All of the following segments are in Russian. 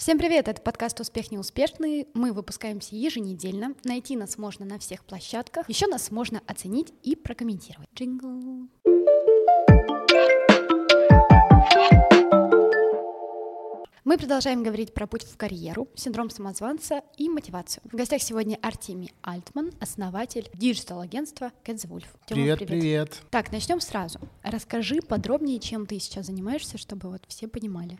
Всем привет, это подкаст «Успех неуспешный». Мы выпускаемся еженедельно. Найти нас можно на всех площадках. Еще нас можно оценить и прокомментировать. Джингл. Мы продолжаем говорить про путь в карьеру, синдром самозванца и мотивацию. В гостях сегодня Артемий Альтман, основатель диджитал-агентства. Тёма, привет, привет, привет. Так, начнем сразу. Расскажи подробнее, чем ты сейчас занимаешься, чтобы вот все понимали.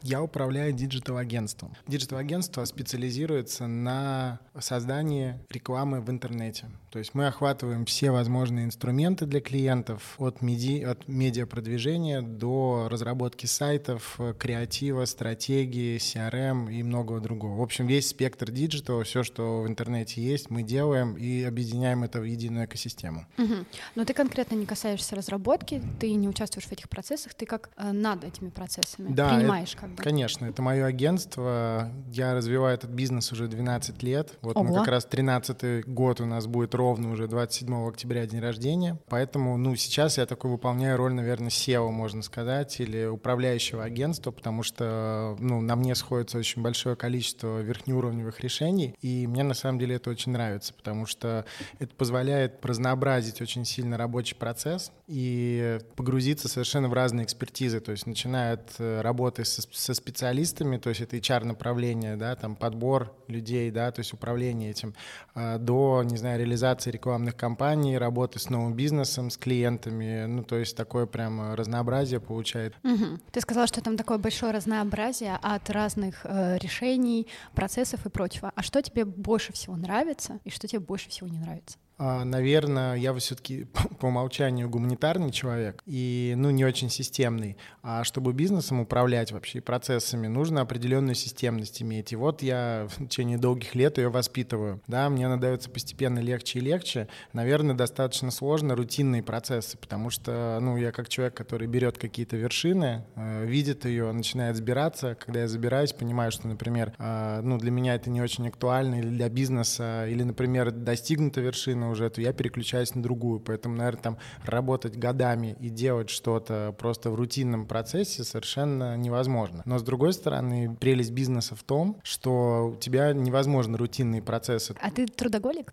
Я управляю диджитал-агентством. Диджитал-агентство специализируется на создании рекламы в интернете. То есть мы охватываем все возможные инструменты для клиентов от, меди... от медиапродвижения до разработки сайтов, креатива, стратегии стратегии, CRM и многого другого. В общем, весь спектр диджитала, все, что в интернете есть, мы делаем и объединяем это в единую экосистему. Угу. Но ты конкретно не касаешься разработки, ты не участвуешь в этих процессах, ты как э, над этими процессами да, принимаешь это, как бы. Конечно, это мое агентство, я развиваю этот бизнес уже 12 лет. Вот Ого. мы как раз 13 год у нас будет ровно уже 27 октября день рождения, поэтому, ну, сейчас я такой выполняю роль, наверное, SEO, можно сказать, или управляющего агентства, потому что ну, на мне сходится очень большое количество верхнеуровневых решений, и мне на самом деле это очень нравится, потому что это позволяет разнообразить очень сильно рабочий процесс и погрузиться совершенно в разные экспертизы, то есть начиная от э, работы со, со специалистами, то есть это HR-направление, да, там подбор людей, да, то есть управление этим, а, до, не знаю, реализации рекламных кампаний, работы с новым бизнесом, с клиентами, ну, то есть такое прям разнообразие получает. Угу. Ты сказала, что там такое большое разнообразие, от разных э, решений, процессов и прочего. А что тебе больше всего нравится и что тебе больше всего не нравится? А, наверное, я все-таки по умолчанию гуманитарный человек и, ну, не очень системный. А чтобы бизнесом управлять вообще процессами, нужно определенную системность иметь. И вот я в течение долгих лет ее воспитываю. Да, мне она дается постепенно легче и легче. Наверное, достаточно сложно рутинные процессы, потому что, ну, я как человек, который берет какие-то вершины, э, видит ее, начинает сбираться. Когда я забираюсь, понимаю, что, например, э, ну, для меня это не очень актуально или для бизнеса, или, например, достигнута вершина уже, то я переключаюсь на другую. Поэтому, наверное, там работать годами и делать что-то просто в рутинном процессе совершенно невозможно. Но, с другой стороны, прелесть бизнеса в том, что у тебя невозможно рутинные процессы. А ты трудоголик?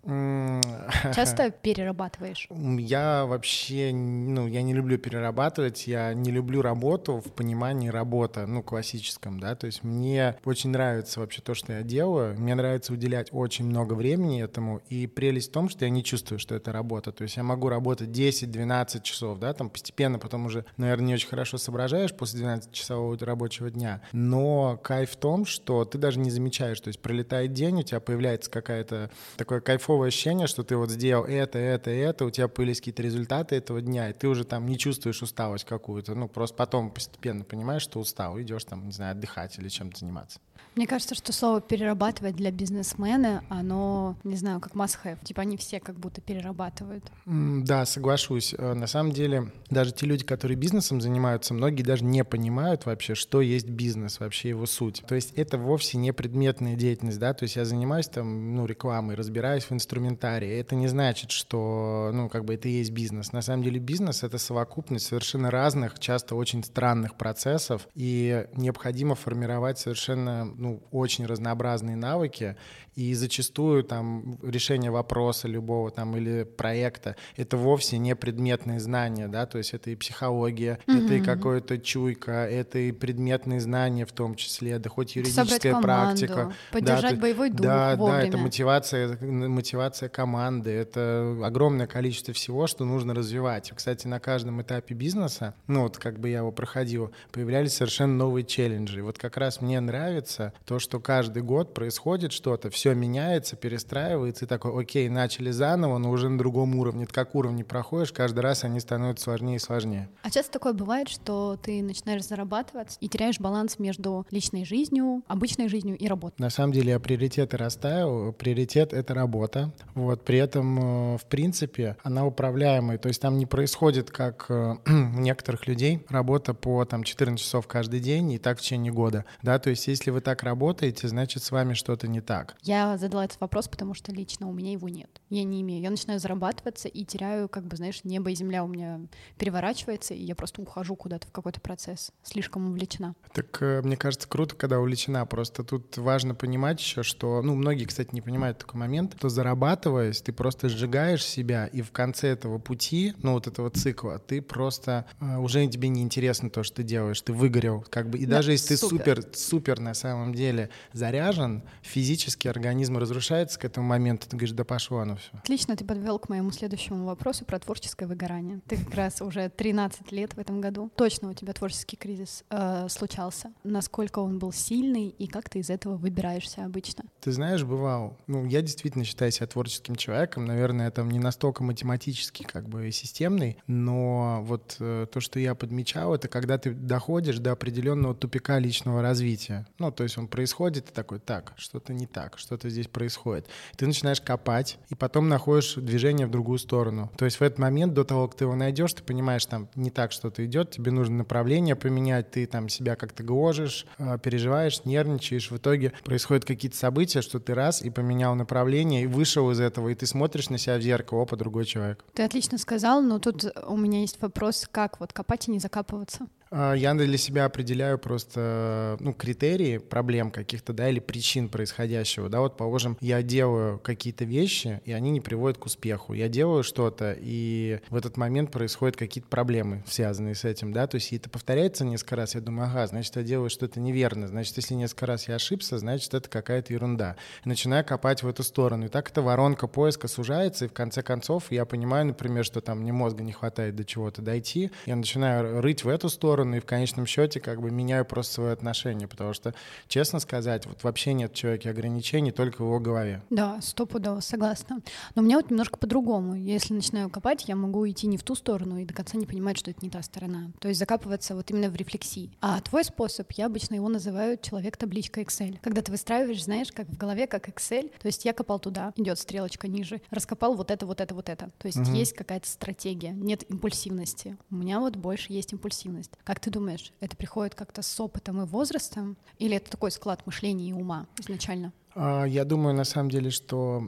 Часто перерабатываешь? Я вообще, ну, я не люблю перерабатывать, я не люблю работу в понимании работа, ну, классическом, да, то есть мне очень нравится вообще то, что я делаю, мне нравится уделять очень много времени этому, и прелесть в том, что я не чувствую, что это работа. То есть я могу работать 10-12 часов, да, там постепенно потом уже, наверное, не очень хорошо соображаешь после 12-часового рабочего дня. Но кайф в том, что ты даже не замечаешь. То есть пролетает день, у тебя появляется какая-то такое кайфовое ощущение, что ты вот сделал это, это, это, у тебя появились какие-то результаты этого дня, и ты уже там не чувствуешь усталость какую-то. Ну, просто потом постепенно понимаешь, что устал, идешь там, не знаю, отдыхать или чем-то заниматься. Мне кажется, что слово перерабатывать для бизнесмена, оно, не знаю, как must-have. Типа они все как будто перерабатывают. Да, соглашусь. Э, на самом деле, даже те люди, которые бизнесом занимаются, многие даже не понимают вообще, что есть бизнес, вообще его суть. То есть это вовсе не предметная деятельность, да, то есть я занимаюсь там, ну, рекламой, разбираюсь в инструментарии. Это не значит, что, ну, как бы это и есть бизнес. На самом деле бизнес — это совокупность совершенно разных, часто очень странных процессов, и необходимо формировать совершенно ну, очень разнообразные навыки, и зачастую там решение вопроса любого там или проекта — это вовсе не предметные знания, да, то есть это и психология, mm-hmm. это и какое-то чуйка, это и предметные знания в том числе, да хоть юридическая команду, практика. Поддержать да, боевой дух Да, вовремя. да, это мотивация, мотивация команды, это огромное количество всего, что нужно развивать. Кстати, на каждом этапе бизнеса, ну вот как бы я его проходил, появлялись совершенно новые челленджи. Вот как раз мне нравится то, что каждый год происходит что-то, все меняется, перестраивается, и такой, окей, начали заново, но уже на другом уровне. Ты как уровни проходишь, каждый раз они становятся сложнее и сложнее. А часто такое бывает, что ты начинаешь зарабатывать и теряешь баланс между личной жизнью, обычной жизнью и работой? На самом деле я приоритеты расставил. Приоритет — это работа. Вот, при этом, э, в принципе, она управляемая. То есть там не происходит, как э, у некоторых людей, работа по там, 14 часов каждый день и так в течение года. Да, то есть если вы так так работаете, значит, с вами что-то не так. Я задала этот вопрос, потому что лично у меня его нет. Я не имею. Я начинаю зарабатываться и теряю, как бы, знаешь, небо и земля у меня переворачивается, и я просто ухожу куда-то в какой-то процесс. Слишком увлечена. Так э, мне кажется, круто, когда увлечена. Просто тут важно понимать еще, что, ну, многие, кстати, не понимают такой момент, что зарабатываясь, ты просто сжигаешь себя, и в конце этого пути, ну, вот этого цикла, ты просто э, уже тебе не интересно то, что ты делаешь, ты выгорел, как бы, и да, даже если супер. ты супер, супер на самом деле заряжен, физически организм разрушается к этому моменту, ты говоришь, да пошло оно все. Отлично, ты подвел к моему следующему вопросу про творческое выгорание. Ты как раз уже 13 лет в этом году. Точно у тебя творческий кризис э, случался. Насколько он был сильный и как ты из этого выбираешься обычно? Ты знаешь, бывал. Ну, я действительно считаю себя творческим человеком. Наверное, там не настолько математический, как бы системный, но вот э, то, что я подмечал, это когда ты доходишь до определенного тупика личного развития. Ну, то есть он происходит, и такой, так, что-то не так, что-то здесь происходит. Ты начинаешь копать, и потом находишь движение в другую сторону. То есть в этот момент, до того, как ты его найдешь, ты понимаешь, там не так что-то идет, тебе нужно направление поменять, ты там себя как-то гложешь, э, переживаешь, нервничаешь, в итоге происходят какие-то события, что ты раз и поменял направление, и вышел из этого, и ты смотришь на себя в зеркало, опа, другой человек. Ты отлично сказал, но тут у меня есть вопрос, как вот копать и не закапываться? А, я для себя определяю просто ну, критерии проблем каких-то, да, или причин происходящего. Да, вот, положим, я делаю какие-то вещи, и они не приводят к успеху. Я делаю что-то, и в этот момент происходят какие-то проблемы, связанные с этим, да, то есть это повторяется несколько раз, я думаю, ага, значит, я делаю что-то неверно, значит, если несколько раз я ошибся, значит, это какая-то ерунда. И начинаю копать в эту сторону. И так эта воронка поиска сужается, и в конце концов я понимаю, например, что там мне мозга не хватает до чего-то дойти, я начинаю рыть в эту сторону, сторону, и в конечном счете как бы меняю просто свое отношение, потому что, честно сказать, вот вообще нет в человеке ограничений, только в его голове. Да, стопудово, согласна. Но у меня вот немножко по-другому. Если начинаю копать, я могу идти не в ту сторону и до конца не понимать, что это не та сторона. То есть закапываться вот именно в рефлексии. А твой способ, я обычно его называю человек-табличка Excel. Когда ты выстраиваешь, знаешь, как в голове, как Excel, то есть я копал туда, идет стрелочка ниже, раскопал вот это, вот это, вот это. То есть угу. есть какая-то стратегия, нет импульсивности. У меня вот больше есть импульсивность. Как ты думаешь, это приходит как-то с опытом и возрастом? Или это такой склад мышления и ума изначально? А, я думаю, на самом деле, что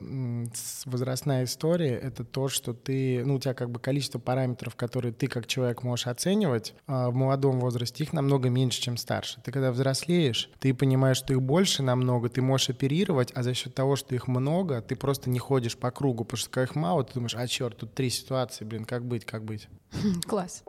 возрастная история — это то, что ты, ну, у тебя как бы количество параметров, которые ты как человек можешь оценивать, а, в молодом возрасте их намного меньше, чем старше. Ты когда взрослеешь, ты понимаешь, что их больше намного, ты можешь оперировать, а за счет того, что их много, ты просто не ходишь по кругу, потому что когда их мало, ты думаешь, а черт, тут три ситуации, блин, как быть, как быть. Класс.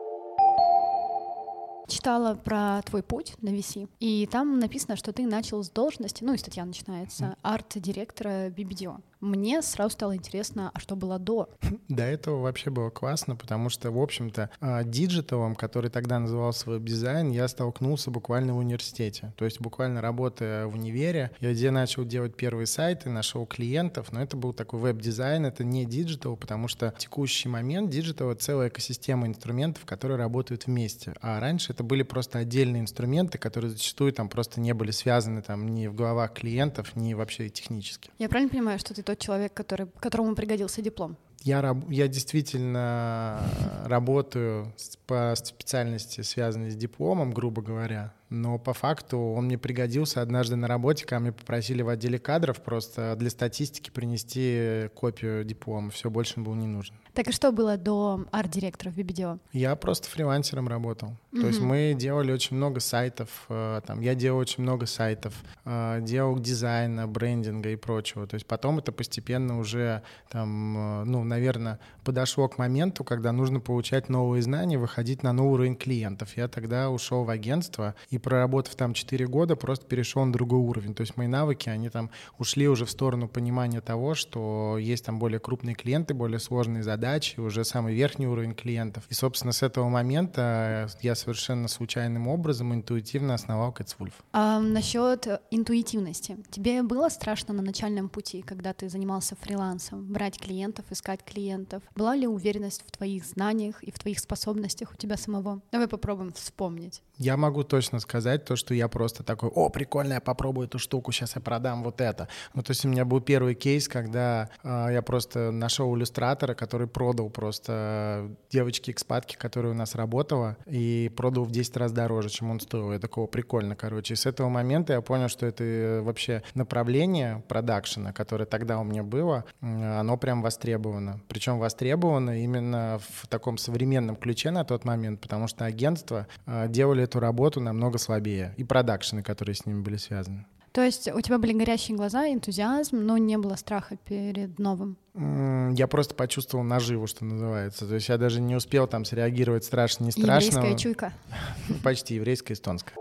Читала про твой путь на VC, и там написано, что ты начал с должности, ну и статья начинается, арт-директора BBDO. Мне сразу стало интересно, а что было до? До этого вообще было классно, потому что, в общем-то, а, диджиталом, который тогда назывался веб-дизайн, я столкнулся буквально в университете. То есть буквально работая в универе, я где начал делать первые сайты, нашел клиентов, но это был такой веб-дизайн, это не диджитал, потому что в текущий момент диджитал — это целая экосистема инструментов, которые работают вместе. А раньше это были просто отдельные инструменты, которые зачастую там просто не были связаны там ни в головах клиентов, ни вообще технически. Я правильно понимаю, что ты тот человек, который, которому пригодился диплом? Я, я действительно работаю по специальности, связанной с дипломом, грубо говоря но по факту он мне пригодился однажды на работе, когда мне попросили в отделе кадров просто для статистики принести копию диплома, все, больше был не нужен. Так и что было до арт-директора в BBDO? Я просто фрилансером работал. Mm-hmm. То есть мы делали очень много сайтов, э, там, я делал очень много сайтов, э, делал дизайна, брендинга и прочего. То есть потом это постепенно уже, там, э, ну, наверное, подошло к моменту, когда нужно получать новые знания, выходить на новый уровень клиентов. Я тогда ушел в агентство и проработав там 4 года, просто перешел на другой уровень. То есть мои навыки, они там ушли уже в сторону понимания того, что есть там более крупные клиенты, более сложные задачи, уже самый верхний уровень клиентов. И, собственно, с этого момента я совершенно случайным образом интуитивно основал Cats А насчет интуитивности. Тебе было страшно на начальном пути, когда ты занимался фрилансом, брать клиентов, искать клиентов? Была ли уверенность в твоих знаниях и в твоих способностях у тебя самого? Давай попробуем вспомнить. Я могу точно сказать то, что я просто такой, о, прикольно, я попробую эту штуку, сейчас я продам вот это. Ну, то есть у меня был первый кейс, когда э, я просто нашел иллюстратора, который продал просто девочке-экспатке, которая у нас работала, и продал в 10 раз дороже, чем он стоил. Я такого прикольно, короче. И с этого момента я понял, что это э, вообще направление продакшена, которое тогда у меня было, оно прям востребовано. Причем востребовано именно в таком современном ключе на тот момент, потому что агентства э, делали эту работу намного слабее. И продакшены, которые с ними были связаны. То есть у тебя были горящие глаза, энтузиазм, но не было страха перед новым? Я просто почувствовал наживу, что называется. То есть я даже не успел там среагировать страшно, не страшно. Еврейская чуйка. Почти, еврейская, эстонская.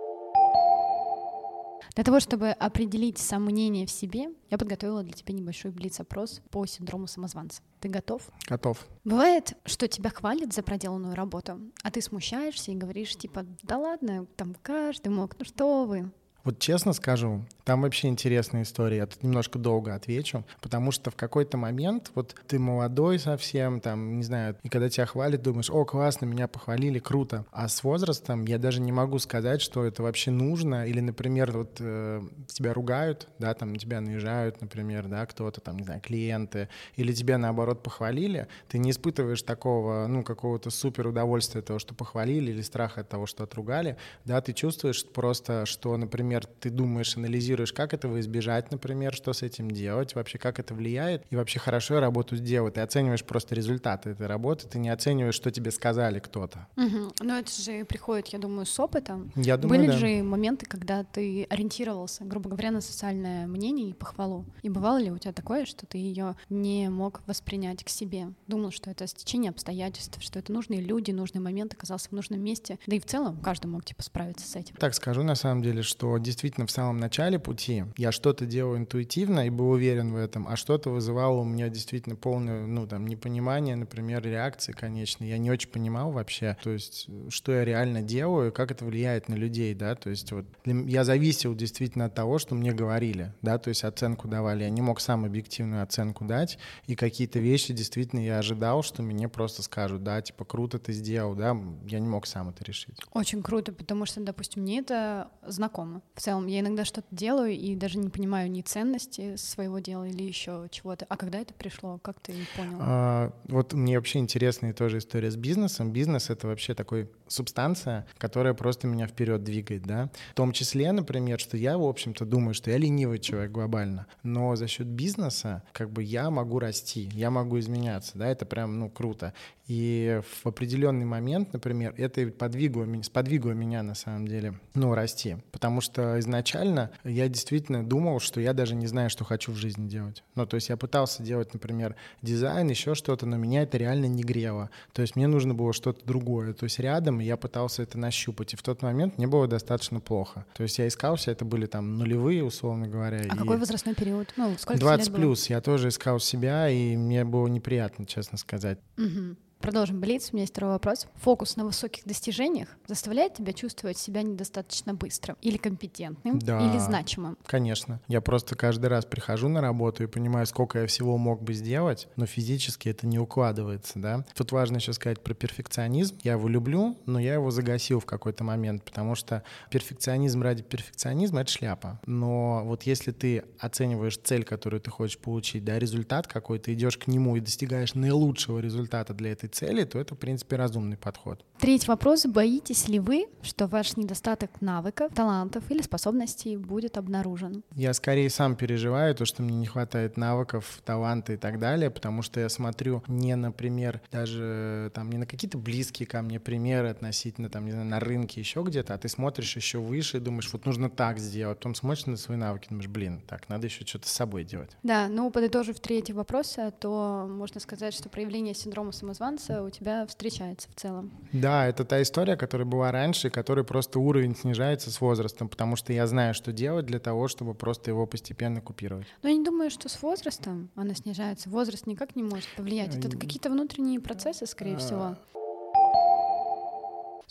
Для того, чтобы определить сомнение в себе, я подготовила для тебя небольшой блиц-опрос по синдрому самозванца. Ты готов? Готов. Бывает, что тебя хвалят за проделанную работу, а ты смущаешься и говоришь типа, да ладно, там каждый мог, ну что вы, вот честно скажу, там вообще интересная история. Я тут немножко долго отвечу, потому что в какой-то момент вот ты молодой совсем, там, не знаю, и когда тебя хвалят, думаешь, о, классно, меня похвалили, круто. А с возрастом я даже не могу сказать, что это вообще нужно. Или, например, вот э, тебя ругают, да, там на тебя наезжают, например, да, кто-то там, не знаю, клиенты, или тебя наоборот похвалили, ты не испытываешь такого, ну, какого-то супер удовольствия того, что похвалили, или страха от того, что отругали, да, ты чувствуешь просто, что, например, например, ты думаешь, анализируешь, как этого избежать, например, что с этим делать, вообще как это влияет, и вообще хорошо работу сделать. Ты оцениваешь просто результаты этой работы, ты не оцениваешь, что тебе сказали кто-то. Угу. Но это же приходит, я думаю, с опытом. Я думаю, Были да. же моменты, когда ты ориентировался, грубо говоря, на социальное мнение и похвалу. И бывало ли у тебя такое, что ты ее не мог воспринять к себе? Думал, что это стечение обстоятельств, что это нужные люди, нужный момент, оказался в нужном месте. Да и в целом каждый мог типа справиться с этим. Так скажу на самом деле, что действительно в самом начале пути я что-то делал интуитивно и был уверен в этом, а что-то вызывало у меня действительно полное, ну, там, непонимание, например, реакции конечной. Я не очень понимал вообще, то есть, что я реально делаю, как это влияет на людей, да, то есть вот я зависел действительно от того, что мне говорили, да, то есть оценку давали. Я не мог сам объективную оценку дать, и какие-то вещи действительно я ожидал, что мне просто скажут, да, типа, круто ты сделал, да, я не мог сам это решить. Очень круто, потому что, допустим, мне это знакомо. В целом, я иногда что-то делаю и даже не понимаю ни ценности своего дела или еще чего-то. А когда это пришло, как ты понял? А, вот мне вообще интересная тоже история с бизнесом. Бизнес — это вообще такой субстанция, которая просто меня вперед двигает, да. В том числе, например, что я, в общем-то, думаю, что я ленивый человек глобально, но за счет бизнеса как бы я могу расти, я могу изменяться, да, это прям, ну, круто. И в определенный момент, например, это подвигло, сподвигло меня на самом деле, ну, расти. Потому что изначально я действительно думал, что я даже не знаю, что хочу в жизни делать. Ну, то есть я пытался делать, например, дизайн, еще что-то, но меня это реально не грело. То есть мне нужно было что-то другое. То есть рядом я пытался это нащупать. И в тот момент мне было достаточно плохо. То есть я искался, это были там нулевые, условно говоря. А какой возрастной период? Ну, сколько 20 плюс. Я тоже искал себя, и мне было неприятно, честно сказать. Угу. Продолжим блиц. У меня есть второй вопрос. Фокус на высоких достижениях заставляет тебя чувствовать себя недостаточно быстро или компетентным, да, или значимым? Конечно. Я просто каждый раз прихожу на работу и понимаю, сколько я всего мог бы сделать, но физически это не укладывается, да. Тут важно еще сказать про перфекционизм. Я его люблю, но я его загасил в какой-то момент, потому что перфекционизм ради перфекционизма — это шляпа. Но вот если ты оцениваешь цель, которую ты хочешь получить, да, результат какой, ты идешь к нему и достигаешь наилучшего результата для этой цели, то это, в принципе, разумный подход. Третий вопрос. Боитесь ли вы, что ваш недостаток навыков, талантов или способностей будет обнаружен? Я скорее сам переживаю то, что мне не хватает навыков, таланта и так далее, потому что я смотрю не, например, даже там не на какие-то близкие ко мне примеры относительно там, не знаю, на рынке еще где-то, а ты смотришь еще выше и думаешь, вот нужно так сделать, потом смотришь на свои навыки, думаешь, блин, так, надо еще что-то с собой делать. Да, ну подытожив третий вопрос, то можно сказать, что проявление синдрома самозванца у тебя встречается в целом. Да, это та история, которая была раньше, который просто уровень снижается с возрастом, потому что я знаю, что делать для того, чтобы просто его постепенно купировать. Но я не думаю, что с возрастом она снижается. Возраст никак не может повлиять. Это какие-то внутренние процессы, скорее всего.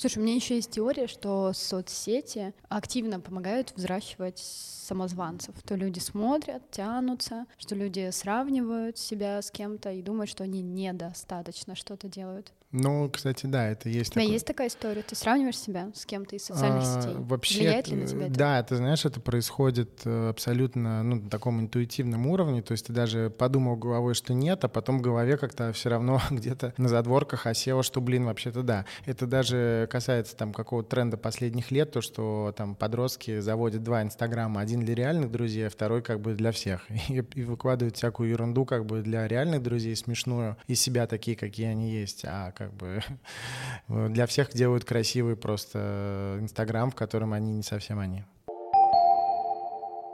Слушай, у меня еще есть теория, что соцсети активно помогают взращивать самозванцев. То люди смотрят, тянутся, что люди сравнивают себя с кем-то и думают, что они недостаточно что-то делают. Ну, кстати, да, это есть. У тебя такое. есть такая история? Ты сравниваешь себя с кем-то из социальных А, сетей? Вообще, Влияет ли на тебя это? Да, ты знаешь, это происходит э, абсолютно ну, на таком интуитивном уровне. То есть ты даже подумал головой, что нет, а потом в голове как-то все равно где-то на задворках осело, что, блин, вообще-то да. Это даже касается там какого-то тренда последних лет, то, что там подростки заводят два инстаграма. Один для реальных друзей, а второй как бы для всех. И, и выкладывают всякую ерунду как бы для реальных друзей смешную, из себя такие, какие они есть. А как бы для всех делают красивый просто инстаграм, в котором они не совсем они.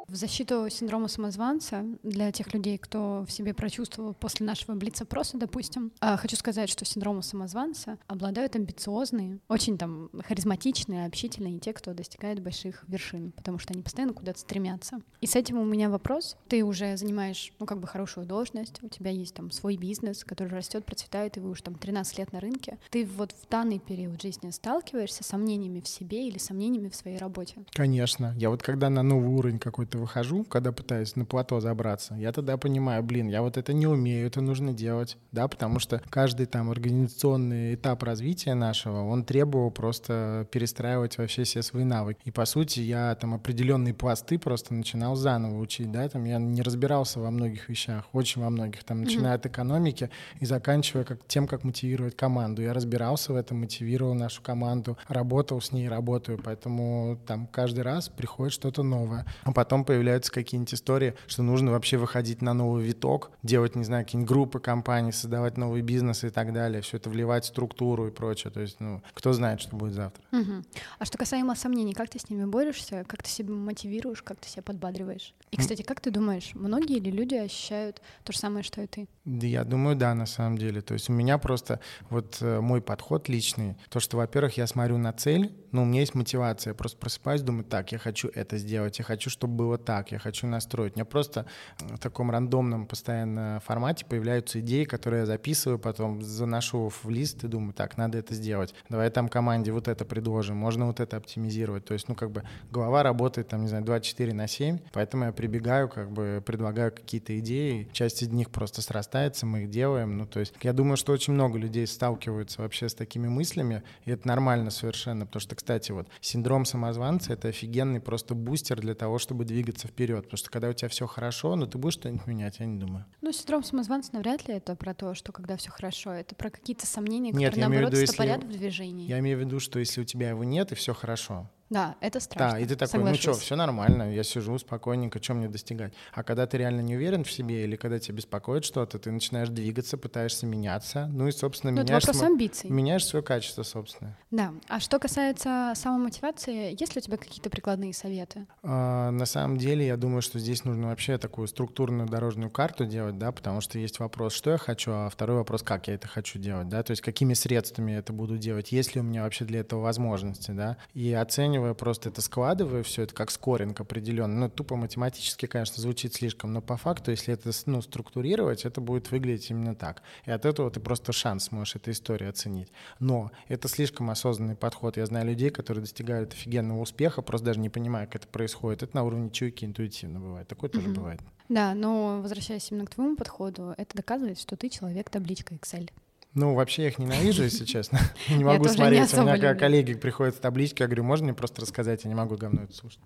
В защиту синдрома самозванца для тех людей, кто в себе прочувствовал после нашего блиц-опроса, допустим, а, хочу сказать, что синдромом самозванца обладают амбициозные, очень там харизматичные, общительные те, кто достигает больших вершин, потому что они постоянно куда-то стремятся. И с этим у меня вопрос. Ты уже занимаешь, ну, как бы хорошую должность, у тебя есть там свой бизнес, который растет, процветает, и вы уже там 13 лет на рынке. Ты вот в данный период жизни сталкиваешься с сомнениями в себе или сомнениями в своей работе? Конечно. Я вот когда на новый уровень какой-то выхожу, когда пытаюсь на плато забраться, я тогда понимаю, блин, я вот это не умею, это нужно делать, да, потому что каждый там организационный этап развития нашего, он требовал просто перестраивать вообще все свои навыки. И по сути я там определенные пласты просто начинал заново учить, да, там я не разбирался во многих вещах, очень во многих, там, начиная от экономики и заканчивая как, тем, как мотивировать команду. Я разбирался в этом, мотивировал нашу команду, работал с ней, работаю, поэтому там каждый раз приходит что-то новое. А потом появляются какие-нибудь истории, что нужно вообще выходить на новый виток, делать, не знаю, какие-нибудь группы компаний, создавать новый бизнес и так далее, все это вливать в структуру и прочее. То есть, ну, кто знает, что будет завтра. Мгм. А что касаемо сомнений, как ты с ними борешься, как ты себя мотивируешь, как ты себя подбадриваешь? И, кстати, как ты думаешь, многие ли люди ощущают то же самое, что и ты? Да, я думаю, да, на самом деле. То есть у меня просто вот э, мой подход личный, то, что, во-первых, я смотрю на цель, но у меня есть мотивация. Я просто просыпаюсь, думаю, так, я хочу это сделать, я хочу, чтобы было так, я хочу настроить. У меня просто в таком рандомном постоянно формате появляются идеи, которые я записываю, потом заношу в лист и думаю, так, надо это сделать. Давай там команде вот это предложим, можно вот это оптимизировать. То есть, ну, как бы голова работает, там, не знаю, 24 на 7, поэтому я прибегаю, как бы предлагаю какие-то идеи, часть из них просто срастается, мы их делаем. Ну, то есть, я думаю, что очень много людей сталкиваются вообще с такими мыслями, и это нормально совершенно, потому что, кстати, вот синдром самозванца — это офигенный просто бустер для того, чтобы двигаться вперед, потому что когда у тебя все хорошо, ну, ты будешь что-нибудь менять, я не думаю. Ну, синдром самозванца навряд ли это про то, что когда все хорошо, это про какие-то сомнения, Нет, которые, я имею в наоборот, виду, если- стопорят в движении. Я имею в виду, что если у тебя его нет, и все хорошо, Да, это страшно. Да, и ты такой, ну что, соглашусь. все нормально, я сижу спокойненько, чем мне достигать? А когда ты реально не уверен в себе или когда тебя беспокоит что-то, ты начинаешь двигаться, пытаешься меняться, ну и, собственно, Ну, это меняешь, вопрос смо- амбиций. меняешь свое качество собственное. Да. А что касается самомотивации, есть ли у тебя какие-то прикладные советы? А, на самом деле, я думаю, что здесь нужно вообще такую структурную дорожную карту делать, да, потому что есть вопрос, что я хочу, а второй вопрос, как я это хочу делать, да, то есть какими средствами я это буду делать, есть ли у меня вообще для этого возможности, да, и оценивая просто это, складывая все это как скоринг определенный, ну, тупо математически, конечно, звучит слишком, но по факту, если это, ну, структурировать, это будет выглядеть именно так, и от этого ты просто шанс можешь этой истории оценить, но это слишком осознанный подход, я знаю людей, которые достигают офигенного успеха, просто даже не понимая, как это происходит, это на уровне чуйки интуитивно бывает, такое тоже бывает. Да, но возвращаясь именно к твоему подходу, это доказывает, что ты человек табличка Excel. Ну, вообще я их ненавижу, если честно. Не могу смотреть. У меня коллеги приходят с табличкой, я говорю, можно мне просто рассказать, я не могу говно это слушать.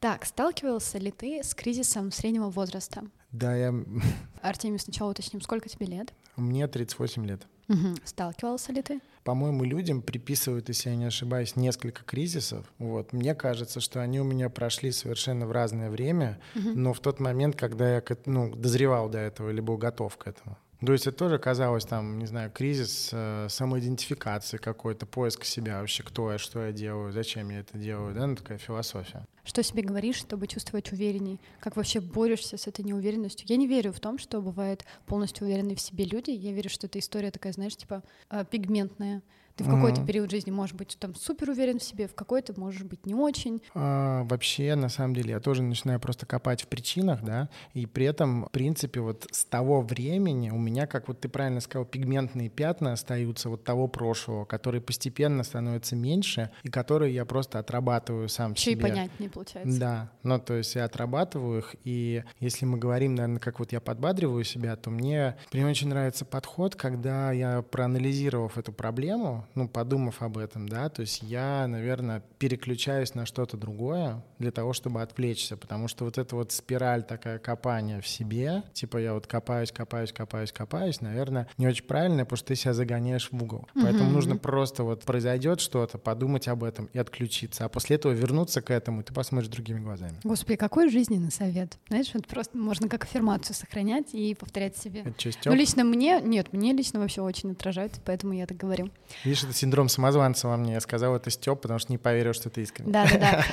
Так, сталкивался ли ты с кризисом среднего возраста? Да, я... Артемий, сначала уточним, сколько тебе лет? мне 38 лет. Сталкивался ли ты? По-моему, людям приписывают, если я не ошибаюсь, несколько кризисов. Вот. Мне кажется, что они у меня прошли совершенно в разное время, но в тот момент, когда я ну, дозревал до этого или был готов к этому. То есть это тоже казалось там, не знаю, кризис э, самоидентификации какой-то, поиск себя вообще, кто я, что я делаю, зачем я это делаю, да, ну такая философия. Что себе говоришь, чтобы чувствовать уверенней? Как вообще борешься с этой неуверенностью? Я не верю в том, что бывают полностью уверенные в себе люди. Я верю, что эта история такая, знаешь, типа э, пигментная. Ты в какой-то mm-hmm. период жизни можешь быть там супер уверен в себе, в какой-то можешь быть не очень. А, вообще, на самом деле, я тоже начинаю просто копать в причинах, да, и при этом, в принципе, вот с того времени у меня, как вот ты правильно сказал, пигментные пятна остаются вот того прошлого, которые постепенно становятся меньше, и которые я просто отрабатываю сам Еще себе. и понять не получается. Да, ну то есть я отрабатываю их, и если мы говорим, наверное, как вот я подбадриваю себя, то мне, мне очень нравится подход, когда я, проанализировав эту проблему, ну, подумав об этом, да, то есть я, наверное, переключаюсь на что-то другое для того, чтобы отвлечься, потому что вот эта вот спираль такая копания в себе, типа я вот копаюсь, копаюсь, копаюсь, копаюсь, наверное, не очень правильно, потому что ты себя загоняешь в угол. Mm-hmm. Поэтому нужно просто вот произойдет что-то, подумать об этом и отключиться, а после этого вернуться к этому, и ты посмотришь другими глазами. Господи, какой жизненный совет. Знаешь, вот просто можно как аффирмацию сохранять и повторять себе. Это что, Ну, лично мне, нет, мне лично вообще очень отражает, поэтому я так говорю. Видишь, это синдром самозванца во мне. Я сказал это Степ, потому что не поверил, что ты искренне. Да, да, да.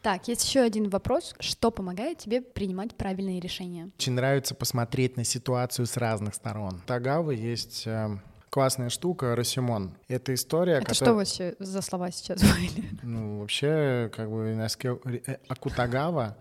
Так, есть еще один вопрос. Что помогает тебе принимать правильные решения? Очень нравится посмотреть на ситуацию с разных сторон. Тагавы есть э, классная штука Росимон. Это история, Это которая... что вообще за слова сейчас были? Ну, вообще, как бы, на э, Акутагава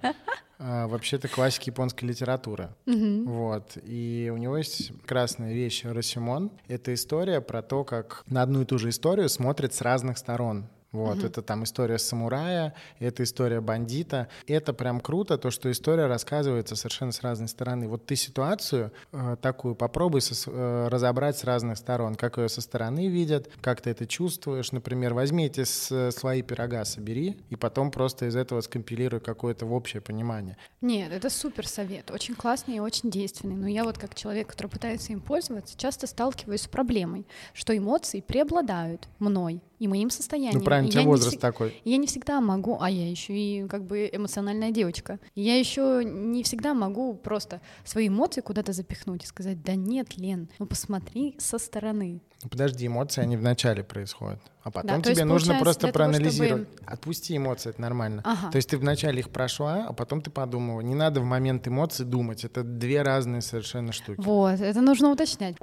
вообще-то классика японской литературы. Мгм. Вот. И у него есть красная вещь Росимон. Это история про то, как на одну и ту же историю смотрят с разных сторон. Вот, Мгм. это там история самурая, это история бандита. Это прям круто, то, что история рассказывается совершенно с разной стороны. Вот ты ситуацию э, такую попробуй сос- э, разобрать с разных сторон, как ее со стороны видят, как ты это чувствуешь. Например, возьми эти с- слои пирога, собери, и потом просто из этого скомпилируй какое-то общее понимание. Нет, это супер совет, очень классный и очень действенный. Но я вот как человек, который пытается им пользоваться, часто сталкиваюсь с проблемой, что эмоции преобладают мной и моим состоянием. Ну, правильно, не возраст всег- такой. Я не всегда могу, а я еще и как бы эмоциональная девочка. Я еще не всегда могу просто свои эмоции куда-то запихнуть и сказать, да нет, Лен, ну посмотри со стороны. Ну, Подожди, эмоции, они вначале происходят. А потом то есть, тебе нужно просто того, проанализировать. чтобы- Отпусти эмоции, это нормально. Ага. То есть ты вначале их прошла, а потом ты подумала. Не надо в момент эмоций думать. Это две разные совершенно штуки. Вот, это нужно уточнять.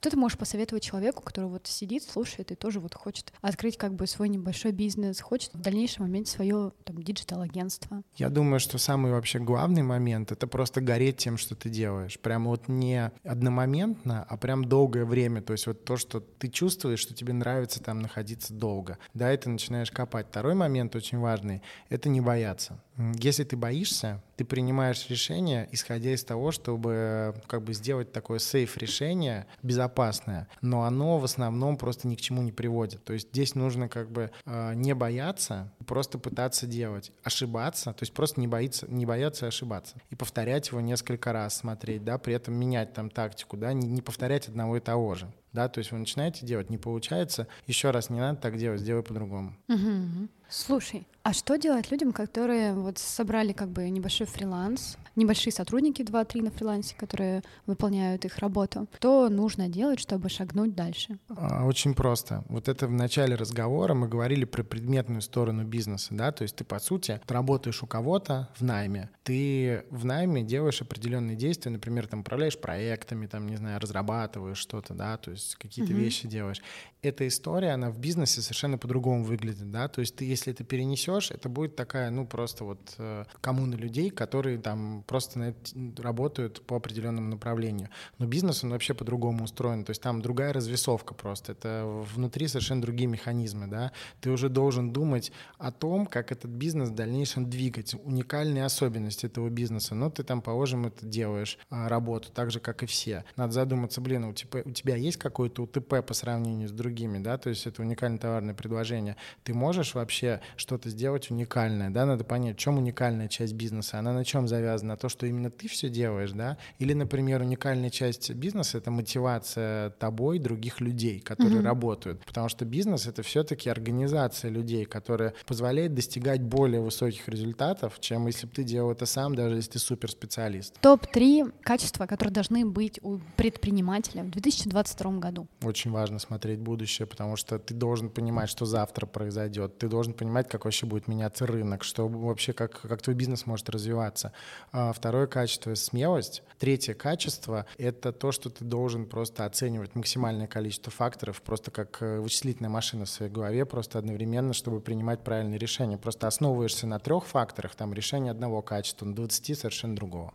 Что ты можешь посоветовать человеку, который вот сидит, слушает и тоже вот хочет открыть как бы свой небольшой бизнес, хочет в дальнейшем иметь свое там digital-агентство? Я думаю, что самый вообще главный момент — это просто гореть тем, что ты делаешь. Прямо вот не одномоментно, а прям долгое время. То есть вот то, что ты чувствуешь, что тебе нравится там находиться долго. Да, и ты начинаешь копать. Второй момент очень важный — это не бояться. Если ты боишься, ты принимаешь решение, исходя из того, чтобы э, как бы сделать такое сейф-решение, безопасное, но оно в основном просто ни к чему не приводит. То есть здесь нужно как бы э, не бояться, просто пытаться делать, ошибаться, то есть просто не, боиться, не бояться ошибаться и повторять его несколько раз, смотреть, да, при этом менять там тактику, да, не, не повторять одного и того же. Да, то есть вы начинаете делать, не получается, еще раз не надо так делать, сделай по-другому. Мгм. Слушай, а что делать людям, которые вот собрали как бы небольшой фриланс, небольшие сотрудники 2-3 на фрилансе, которые выполняют их работу? Что нужно делать, чтобы шагнуть дальше? А, Очень просто. Вот это в начале разговора мы говорили про предметную сторону бизнеса, да, то есть ты, по сути, ты работаешь у кого-то в найме, ты в найме делаешь определенные действия, например, там управляешь проектами, там, не знаю, разрабатываешь что-то, да, то есть какие-то Мгм. вещи делаешь. Эта история, она в бизнесе совершенно по-другому выглядит, да, то есть ты, если это перенесешь, это будет такая, ну, просто вот э, коммуна людей, которые там просто на это работают по определенному направлению. Но бизнес, он вообще по-другому устроен. То есть там другая развесовка просто. Это внутри совершенно другие механизмы, да. Ты уже должен думать о том, как этот бизнес в дальнейшем двигать, уникальные особенности этого бизнеса. Но ты там, положим, это делаешь, а, работу, так же, как и все. Надо задуматься, блин, у тебя, у тебя есть какой-то УТП по сравнению с другими, да, то есть это уникальное товарное предложение. Ты можешь вообще что-то сделать уникальное, да, надо понять, в чем уникальная часть бизнеса, она на чем завязана, на то, что именно ты все делаешь, да, или, например, уникальная часть бизнеса — это мотивация тобой других людей, которые Мгм. работают, потому что бизнес — это все-таки организация людей, которые позволяет достигать более высоких результатов, чем если бы ты делал это сам, даже если ты суперспециалист. Топ-3 качества, которые должны быть у предпринимателя в 2022 году. Очень важно смотреть будущее, потому что ты должен понимать, что завтра произойдет. Ты должен понимать, как вообще будет меняться рынок, что вообще, как, как твой бизнес может развиваться. А второе качество — смелость. Третье качество — это то, что ты должен просто оценивать максимальное количество факторов, просто как э, вычислительная машина в своей голове, просто одновременно, чтобы принимать правильные решения. Просто основываешься на трех факторах, там решение одного качества, на 20 совершенно другого.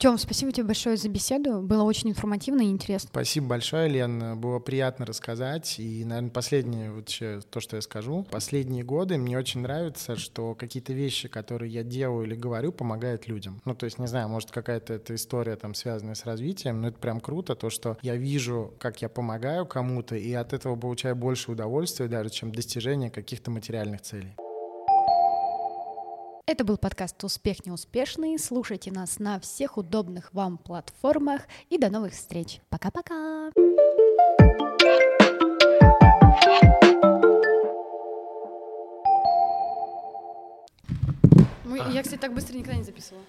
Тем, спасибо тебе большое за беседу. Было очень информативно и интересно. Спасибо большое, Лен. Было приятно рассказать. И, наверное, последнее, вот то, что я скажу. Последние годы мне очень нравится, что какие-то вещи, которые я делаю или говорю, помогают людям. Ну, то есть, не знаю, может, какая-то эта история там связанная с развитием, но это прям круто, то, что я вижу, как я помогаю кому-то, и от этого получаю больше удовольствия даже, чем достижение каких-то материальных целей. Это был подкаст «Успех неуспешный». Слушайте нас на всех удобных вам платформах. И до новых встреч. Пока-пока. Я, кстати, так быстро никогда не записывала.